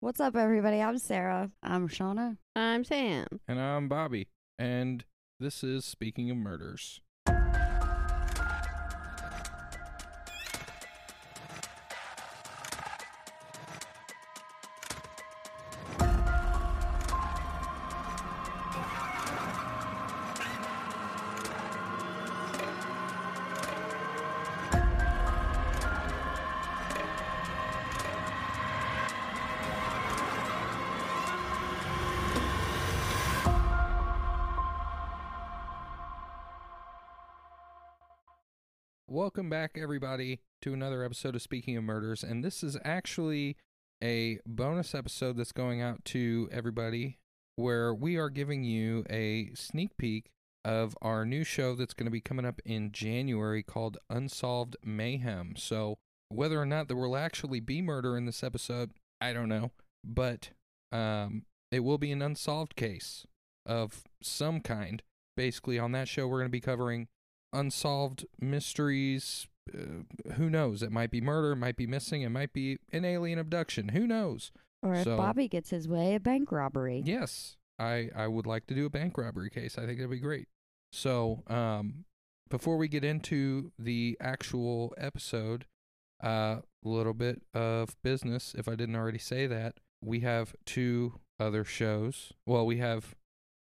What's up, everybody? I'm Sara. I'm Shauna. I'm Sam. And I'm Bobby. And this is Speaking of Murders. Welcome back, everybody, to another episode of Speaking of Murders. And this is actually a bonus episode that's going out to everybody where we are giving you a sneak peek of our new show that's going to be coming up in January called Unsolved Mayhem. So, whether or not there will actually be murder in this episode, I don't know. But um, it will be an unsolved case of some kind. Basically, on that show, we're going to be covering unsolved mysteries. Uh, who knows? It might be murder, it might be missing, it might be an alien abduction. Who knows? Or if So- Bobby gets his way, a bank robbery. Yes, I I would like to do a bank robbery case. I think that'd be great. So, um, before we get into the actual episode, a uh, little bit of business. If I didn't already say that, we have two other shows. Well, we have,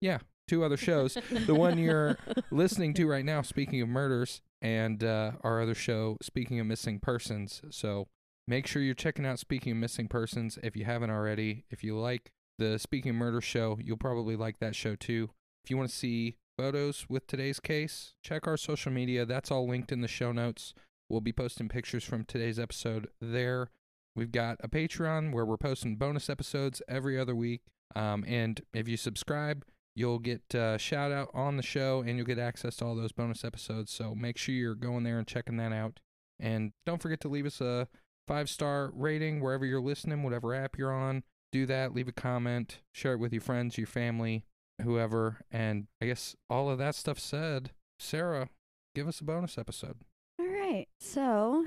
yeah, two other shows. the one you're listening to right now, speaking of murders, and uh, our other show, speaking of missing persons. So make sure you're checking out Speaking of Missing Persons if you haven't already. If you like the Speaking of Murder show, you'll probably like that show too. If you want to see photos with today's case, check our social media. That's all linked in the show notes. We'll be posting pictures from today's episode there. We've got a Patreon where we're posting bonus episodes every other week. Um, and if you subscribe, you'll get uh, shout out on the show and you'll get access to all those bonus episodes. So make sure you're going there and checking that out. And don't forget to leave us a five star rating wherever you're listening, whatever app you're on. Do that, leave a comment, share it with your friends, your family, whoever. And I guess all of that stuff said, Sara, give us a bonus episode. All right. So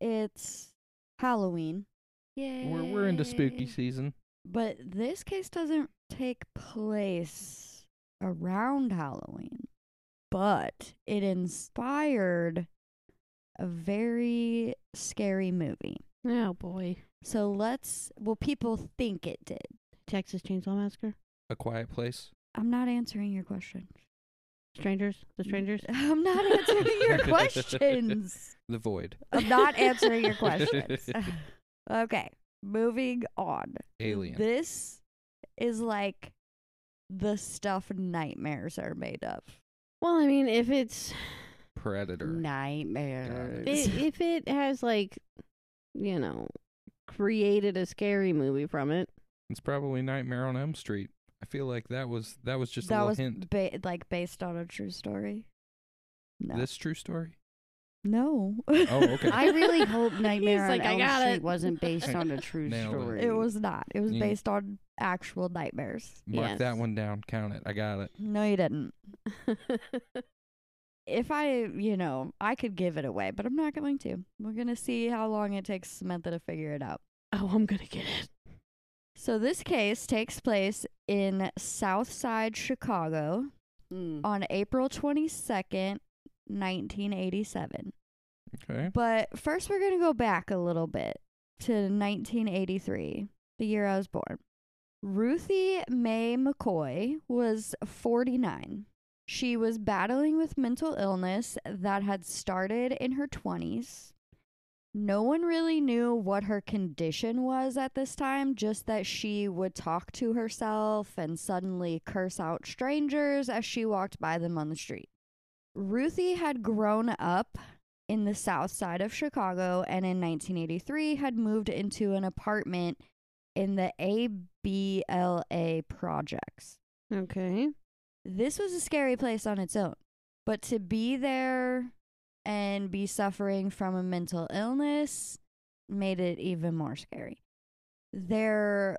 it's Halloween, Yay. We're, we're into spooky season. but this case doesn't take place around Halloween, but it inspired a very scary movie. Oh boy. So let's, well, people think it did. Texas Chainsaw Massacre. A quiet place. I'm not answering your question. Strangers. The strangers. I'm not answering your questions. The void. I'm not answering your questions. okay, moving on. Alien. This is like the stuff nightmares are made of. Well, I mean, if it's Predator. Nightmares. i if it has like, you know, created a scary movie from it. It's probably Nightmare on Elm Street. I feel like that was that was just a that little was hint. ba- like based on a true story. No. This true story. No. Oh, okay. I really hope Nightmare like, on "I Elm got Street it." wasn't based on a true Nailed it. story. it was not. It was You- based on actual nightmares. Mark that one down. Count it. I got it. No, you didn't. If I, you know, I could give it away, but I'm not going to. We're going to see how long it takes Samantha to figure it out. oh, I'm gonna get it. So this case takes place in Southside Chicago Mm. on April 22nd, 1987. Okay. But first we're going to go back a little bit to 1983, the year I was born. Ruthie Mae McCoy was 49. She was battling with mental illness that had started in her 20s. No one really knew what her condition was at this time, just that she would talk to herself and suddenly curse out strangers as she walked by them on the street. Ruthie had grown up in the south side of Chicago and in 1983 had moved into an apartment in the ABLA projects. Okay. This was a scary place on its own, but to be there and be suffering from a mental illness made it even more scary. There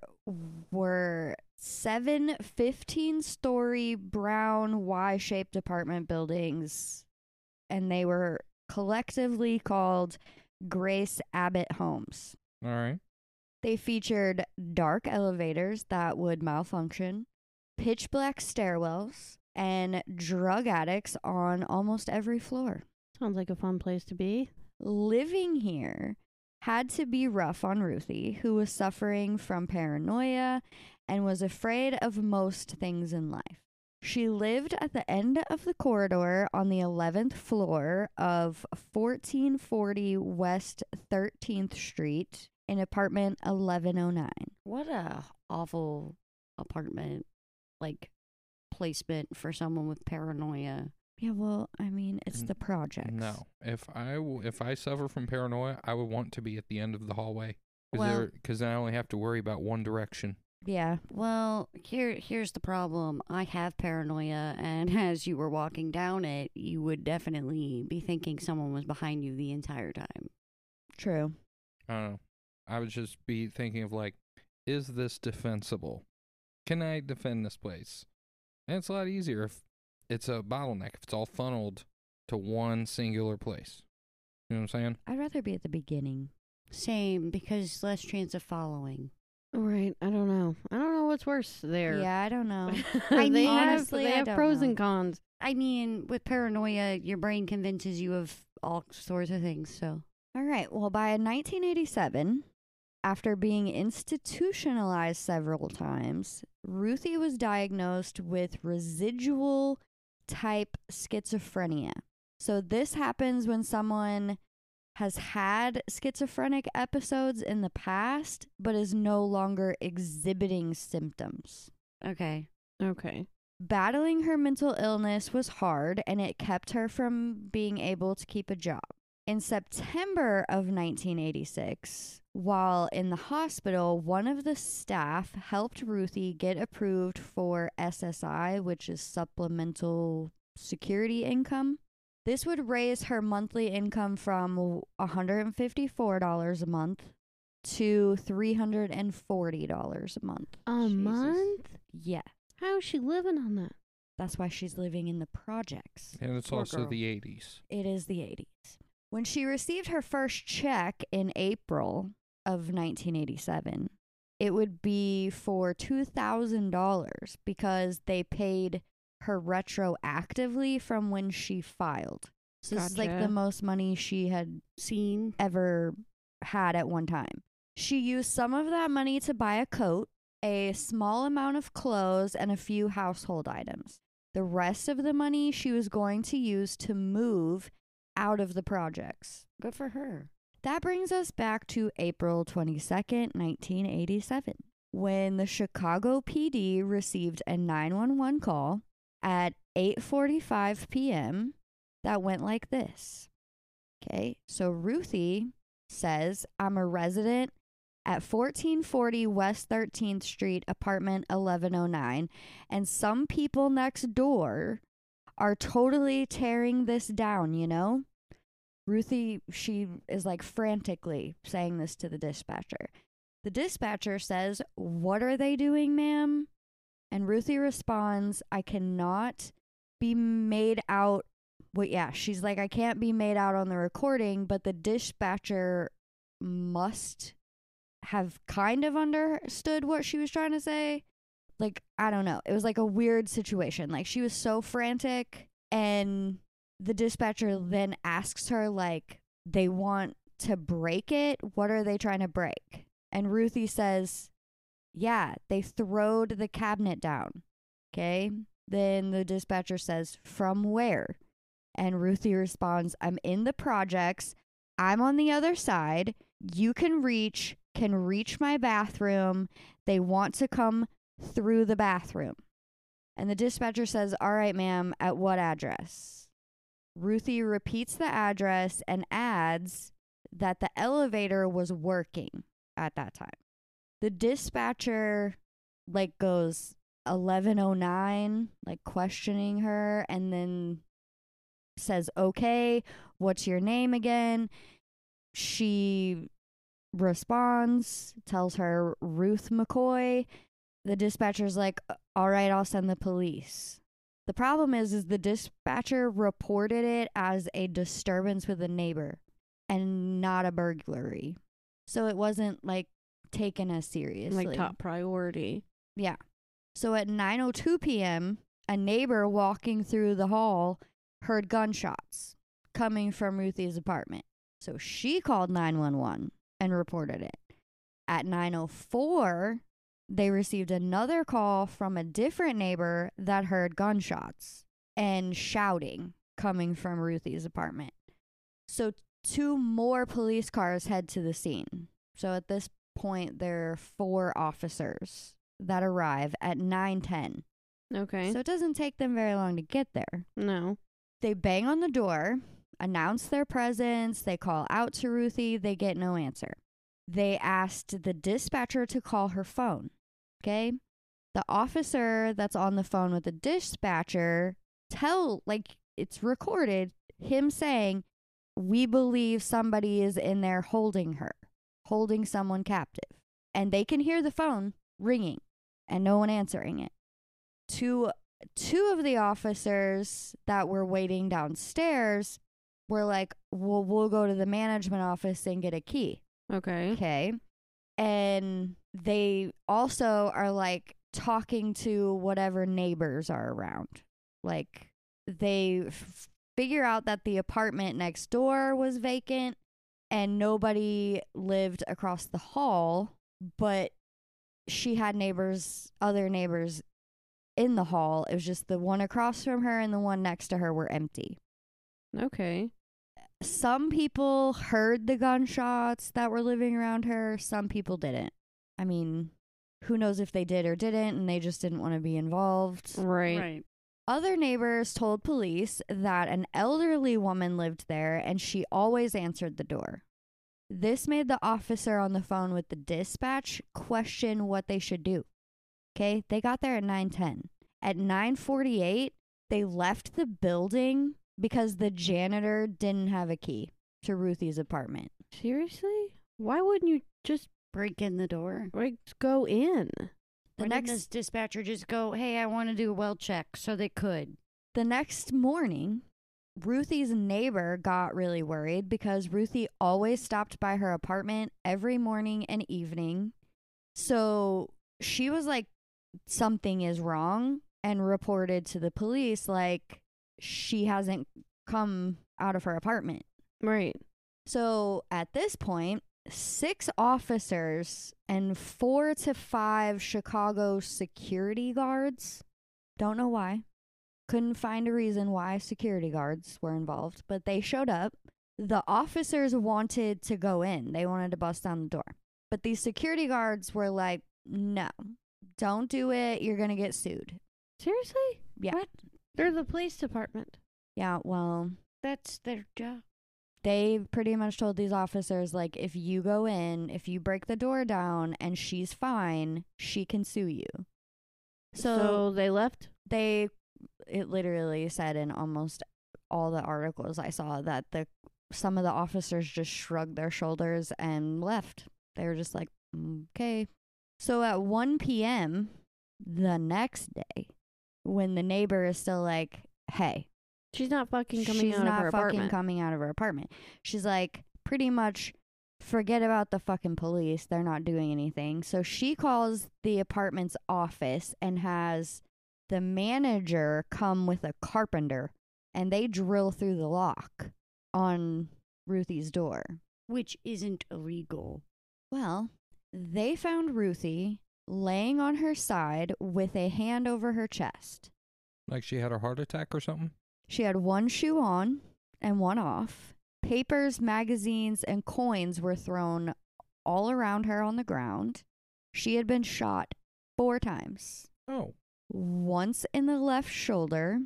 were seven 15 story brown Y shaped apartment buildings, and they were collectively called Grace Abbott Homes. All right. They featured dark elevators that would malfunction, pitch black stairwells, and drug addicts on almost every floor. Sounds like a fun place to be. Living here had to be rough on Ruthie, who was suffering from paranoia and was afraid of most things in life. She lived at the end of the corridor on the 11th floor of 1440 West 13th Street in apartment 1109. What a awful apartment, like placement for someone with paranoia. Yeah, well, I mean, it's the project. No, if I w- if I suffer from paranoia, I would want to be at the end of the hallway Well- because then I only have to worry about one direction. Yeah. Well, here here's the problem. I have paranoia, and as you were walking down it, you would definitely be thinking someone was behind you the entire time. True. I don't know. I would just be thinking of like, is this defensible? Can I defend this place? And it's a lot easier if it's a bottleneck, if it's all funneled to one singular place. You know what I'm saying? I'd rather be at the beginning. Same, because less chance of following. Right. I don't know. I don't know what's worse there. Yeah, I don't know. I mean, they have, honestly, they I have don't pros know. and cons. I mean, with paranoia, your brain convinces you of all sorts of things. So All right. Well, by 1987, after being institutionalized several times, Ruthie was diagnosed with residual type schizophrenia. So, this happens when someone has had schizophrenic episodes in the past, but is no longer exhibiting symptoms. okay, Okay. Battling her mental illness was hard and it kept her from being able to keep a job. In September of 1986, while in the hospital, one of the staff helped Ruthie get approved for SSI, which is supplemental security income. This would raise her monthly income from $154 a month to $340 a month. A Jesus. month? Yeah. How is she living on that? That's why she's living in the projects. And it's Poor also girl. the 80s. It is the 80s. When she received her first check in April of 1987, it would be for $2,000 because they paid her retroactively from when she filed. So this is like the most money she had seen. ever had at one time. She used some of that money to buy a coat, a small amount of clothes, and a few household items. The rest of the money she was going to use to move out of the projects. Good for her. That brings us back to April 22nd, 1987, when the Chicago PD received a 911 call at 8:45 p.m. that went like this. Okay? So Ruthie says, "I'm a resident at 1440 West 13th Street, apartment 1109, and some people next door are totally tearing this down, you know?" Ruthie, she is like frantically saying this to the dispatcher. The dispatcher says, What are they doing, ma'am? And Ruthie responds, I cannot be made out. Well, yeah, she's like, I can't be made out on the recording, but the dispatcher must have kind of understood what she was trying to say. Like, I don't know. It was like a weird situation. Like, she was so frantic, and the dispatcher then asks her, like, they want to break it. What are they trying to break? And Ruthie says, yeah, they throwed the cabinet down. Okay. Then the dispatcher says, from where? And Ruthie responds, I'm in the projects. I'm on the other side. You can reach, can reach my bathroom. They want to come through the bathroom. And the dispatcher says, All right, ma'am, at what address? Ruthie repeats the address and adds that the elevator was working at that time. The dispatcher like goes 1109 like questioning her and then says, "Okay, what's your name again?" She responds, tells her Ruth McCoy. The dispatcher's like, "All right, I'll send the police." The problem is is the dispatcher reported it as a disturbance with a neighbor and not a burglary. So it wasn't like taken as seriously. Like top priority. Yeah. So at 9:02 p.m., a neighbor walking through the hall heard gunshots coming from Ruthie's apartment. So she called 911 and reported it. At 9:04, they received another call from a different neighbor that heard gunshots and shouting coming from Ruthie's apartment. So two more police cars head to the scene. So at this point there are four officers that arrive at 9:10. Okay. So it doesn't take them very long to get there. no. They bang on the door, announce their presence, they call out to Ruthie, they get no answer. They asked the dispatcher to call her phone. Okay? The officer that's on the phone with the dispatcher tell like it's recorded him saying, "We believe somebody is in there holding her, holding someone captive." And they can hear the phone ringing and no one answering it. Two two of the officers that were waiting downstairs were like, "Well, we'll go to the management office and get a key." Okay. Okay. And they also are like talking to whatever neighbors are around. Like they f- figure out that the apartment next door was vacant and nobody lived across the hall, but she had neighbors, other neighbors in the hall. It was just the one across from her and the one next to her were empty Okay. some people heard the gunshots that were living around her. Some people didn't. I mean, who knows if they did or didn't, and they just didn't want to be involved. Right. Right. Other neighbors told police that an elderly woman lived there and she always answered the door. This made the officer on the phone with the dispatch question what they should do. Okay, they got there at 9:10. At 9:48, they left the building because the janitor didn't have a key to Ruthie's apartment. Seriously? Why wouldn't you just Break in the door. like go in? The Why didn't next this dispatcher just go, "Hey, I want to do a well check," so they could. The next morning, Ruthie's neighbor got really worried because Ruthie always stopped by her apartment every morning and evening. So she was like, something is wrong, and reported to the police, like, she hasn't come out of her apartment. Right. So at this point, six officers and four to five Chicago security guards, don't know why, couldn't find a reason why security guards were involved, but they showed up. The officers wanted to go in, they wanted to bust down the door. But these security guards were like, no, don't do it. You're going to get sued. Seriously? Yeah. What? They're the police department. Yeah, well, That's their job. They pretty much told these officers like if you go in if you break the door down and she's fine she can sue you. So, So, they left. they it literally said in almost all the articles i saw that the some of the officers just shrugged their shoulders and left. They were just like "Mm, okay. So at 1 p.m the next day when the neighbor is still like hey She's not fucking coming she's out not of her fucking apartment. coming out of her apartment. She's like, pretty much, forget about the fucking police. They're not doing anything. So she calls the apartment's office and has the manager come with a carpenter, and they drill through the lock on Ruthie's door. Which isn't illegal. Well, they found Ruthie laying on her side with a hand over her chest. Like she had a heart attack or something? She had one shoe on and one off. Papers, magazines, and coins were thrown all around her on the ground. She had been shot four times Oh. once in the left shoulder.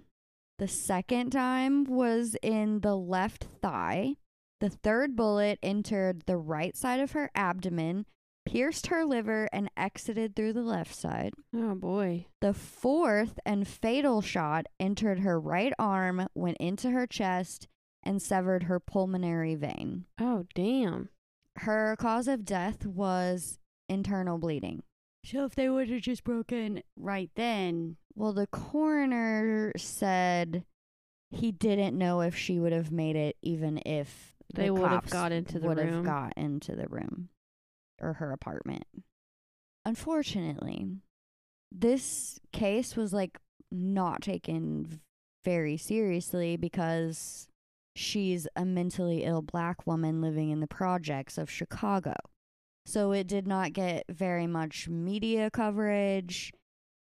The second time was in the left thigh. The third bullet entered the right side of her abdomen, pierced her liver, and exited through the left side. oh boy. The fourth and fatal shot entered her right arm, went into her chest, and severed her pulmonary vein. Oh damn. Her cause of death was internal bleeding. So if they would have just broken right then, Well, the coroner said he didn't know if she would have made it, even if They the would have got into the would have got into the room. Or her apartment. Unfortunately, this case was like not taken very seriously because she's a mentally ill black woman living in the projects of Chicago. So it did not get very much media coverage.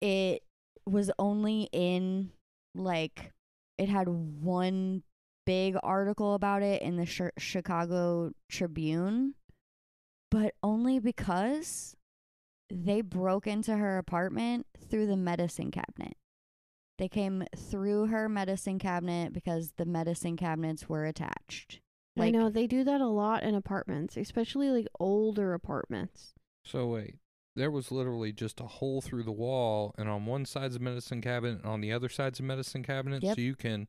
It was only in like it had one big article about it in the Chi- Chicago Tribune, but only because they broke into her apartment through the medicine cabinet. They came through her medicine cabinet because the medicine cabinets were attached. I know they do that a lot in apartments, especially like older apartments. So wait, there was literally just a hole through the wall, and on one side's a medicine cabinet, and on the other side's a medicine cabinet, Yep. so you can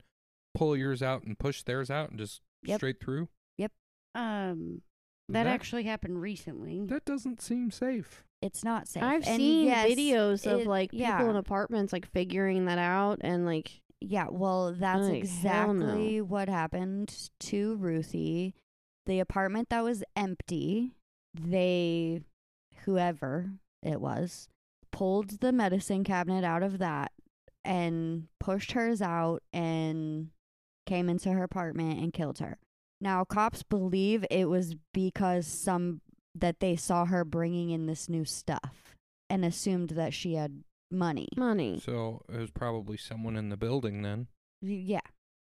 pull yours out and push theirs out and just Yep. straight through. Yep. Um, that, That- actually happened recently. That doesn't seem safe. It's not safe. I've And seen yes, videos of it- like people yeah. in apartments like figuring that out and like Yeah, well, that's Like, hell no. exactly what happened to Ruthie. The apartment that was empty, they, whoever it was, pulled the medicine cabinet out of that and pushed hers out and came into her apartment and killed her. Now, cops believe it was because some that they saw her bringing in this new stuff and assumed that she had money. money. So it was probably someone in the building then. Yeah.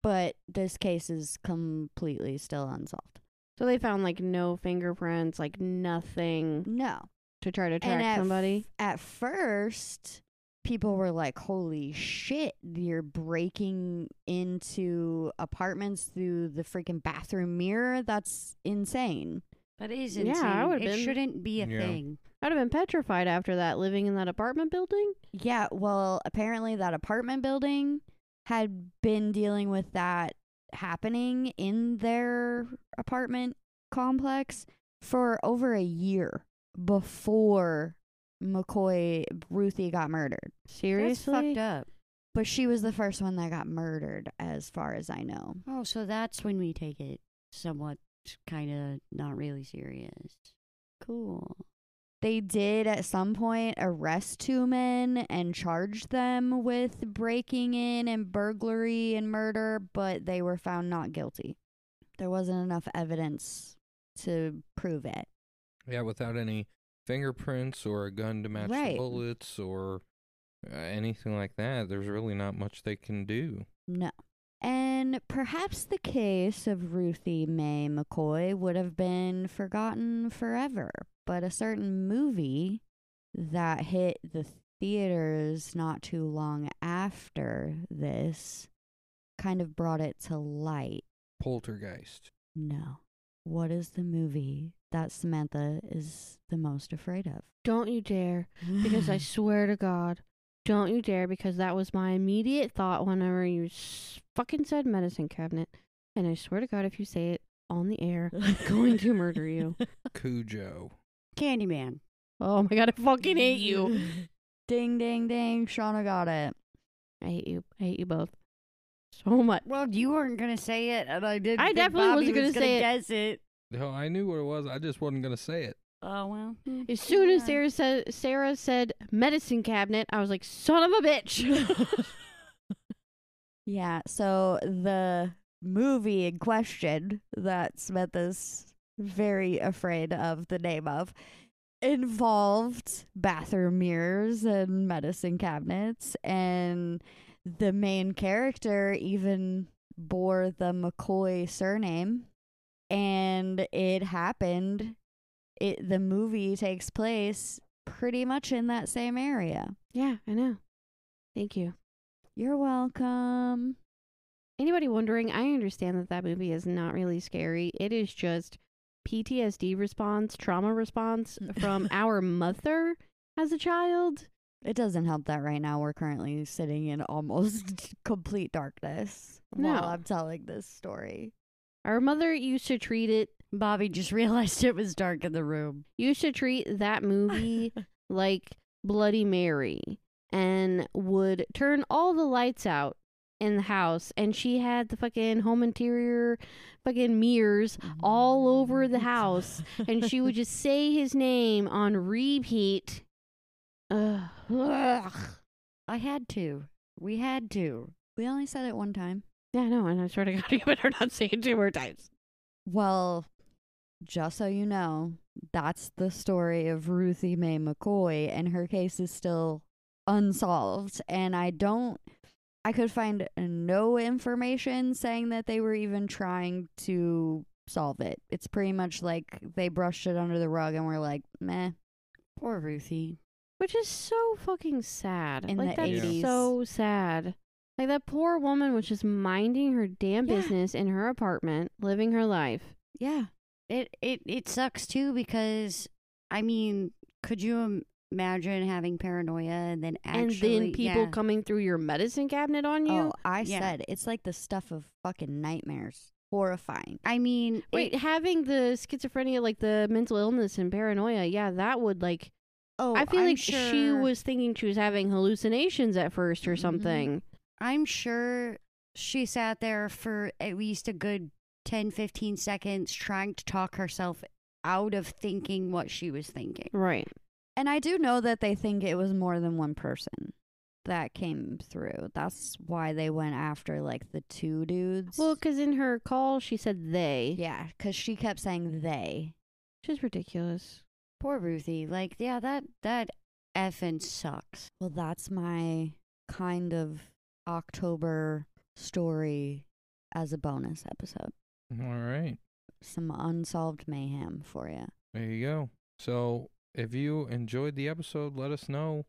But this case is completely still unsolved. So they found like no fingerprints, like nothing No. to try to and track at, somebody. f- at first, people were like, holy shit, you're breaking into apartments through the freaking bathroom mirror? That's insane. That is Yeah, I insane. would've it been- shouldn't be a Yeah. thing. I'd have been petrified after that living in that apartment building. Yeah, well, apparently that apartment building had been dealing with that happening in their apartment complex for over a year before McCoy Ruthie got murdered. Seriously? That's fucked up. But she was the first one that got murdered as far as I know. Oh, so that's when we take it somewhat kind of not really serious. Cool. They did at some point arrest two men and charge them with breaking in and burglary and murder, but they were found not guilty. There wasn't enough evidence to prove it. Yeah, without any fingerprints or a gun to match Right. the bullets or uh, anything like that, there's really not much they can do. No. And perhaps the case of Ruthie Mae McCoy would have been forgotten forever, but a certain movie that hit the theaters not too long after this kind of brought it to light. Poltergeist. No. What is the movie that Samantha is the most afraid of? Don't you dare. Because I swear to God, don't you dare. Because that was my immediate thought whenever you s- fucking said medicine cabinet. And I swear to God, if you say it on the air, I'm going to murder you. Cujo. Candyman. Oh my God, I fucking hate you. ding, ding, ding. Shauna got it. I hate you. I hate you both so much. Well, you weren't gonna say it, and I didn't. I think definitely Bobby wasn't gonna was say it. Guess it. No, I knew what it was. I just wasn't gonna say it. Oh well. Hmm. As soon as Sara said Sara said medicine cabinet, I was like, son of a bitch. Yeah, so the movie in question that Samantha's very afraid of the name of involved bathroom mirrors and medicine cabinets and the main character even bore the McCoy surname and it happened it the movie takes place pretty much in that same area. yeah, I know. Thank you. You're welcome. Anybody wondering, I understand that that movie is not really scary. It is just PTSD response, trauma response from our mother as a child. It doesn't help that right now we're currently sitting in almost complete darkness while I'm telling this story. Our mother used to treat it, Bobby just realized it was dark in the room. used to treat that movie like Bloody Mary and would turn all the lights out in the house, and she had the fucking home interior, fucking mirrors all over the house, and she would just say his name on repeat. Ugh. Ugh. I had to. We had to. We only said it one time. Yeah, no, and I swear to God, you better not say it two more times. Well, just so you know, that's the story of Ruthie Mae McCoy, and her case is still unsolved. And I don't, I could find no information saying that they were even trying to solve it. It's pretty much like they brushed it under the rug and were like, meh. Poor Ruthie. Which is so fucking sad. In like the that's 80s. so sad. Like that poor woman was just minding her damn Yeah. business in her apartment, living her life. Yeah. It it it sucks too because I mean, could you im- imagine having paranoia and then actually and then people yeah. coming through your medicine cabinet on you. Oh, I Yeah. said it's like the stuff of fucking nightmares. Horrifying. I mean, Wait, it, having the schizophrenia, like the mental illness and paranoia, yeah, that would like. Oh, I feel I'm like she was thinking she was having hallucinations at first or Mhm. something. I'm sure she sat there for at least a good 10, 15 seconds trying to talk herself out of thinking what she was thinking. Right. And I do know that they think it was more than one person that came through. That's why they went after like the two dudes. Well, because in her call she said they. yeah, because she kept saying they. She's ridiculous. Poor Ruthie. Like, yeah, that that effing sucks. Well, that's my kind of October story as a bonus episode. All right. Some unsolved mayhem for you. There you go. So if you enjoyed the episode, let us know.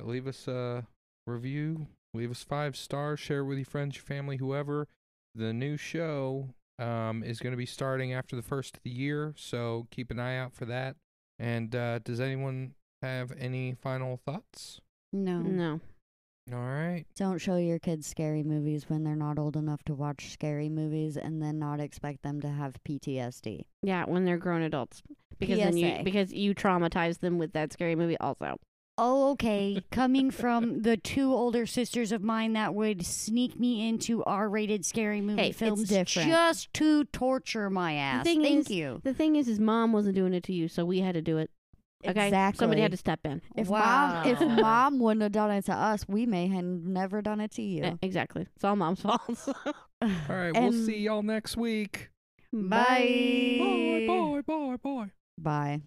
Leave us a review. Leave us five stars. Share with your friends, your family, whoever. The new show um, is going to be starting after the first of the year, so keep an eye out for that. And uh, does anyone have any final thoughts? No. No. All right. Don't show your kids scary movies when they're not old enough to watch scary movies and then not expect them to have PTSD. Yeah, when they're grown adults. Because then you because you traumatize them with that scary movie also. Oh, okay. Coming from the two older sisters of mine that would sneak me into R-rated scary movie Hey, it's films different. just to torture my ass. thing Thank is- you. The thing is his mom wasn't doing it to you, so we had to do it. Okay? Exactly. Somebody had to step in. If Wow. mom, if mom wouldn't have done it to us, we may have never done it to you. Eh, Exactly. It's all mom's fault. All right. we'll And- see y'all next week. Bye. Bye. Bye. Bye. Bye. Bye.